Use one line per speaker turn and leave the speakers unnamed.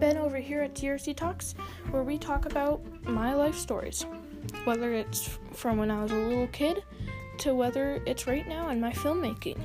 Been over here at TRC Talks, where we talk about my life stories, whether it's from when I was a little kid to whether it's right now in my filmmaking.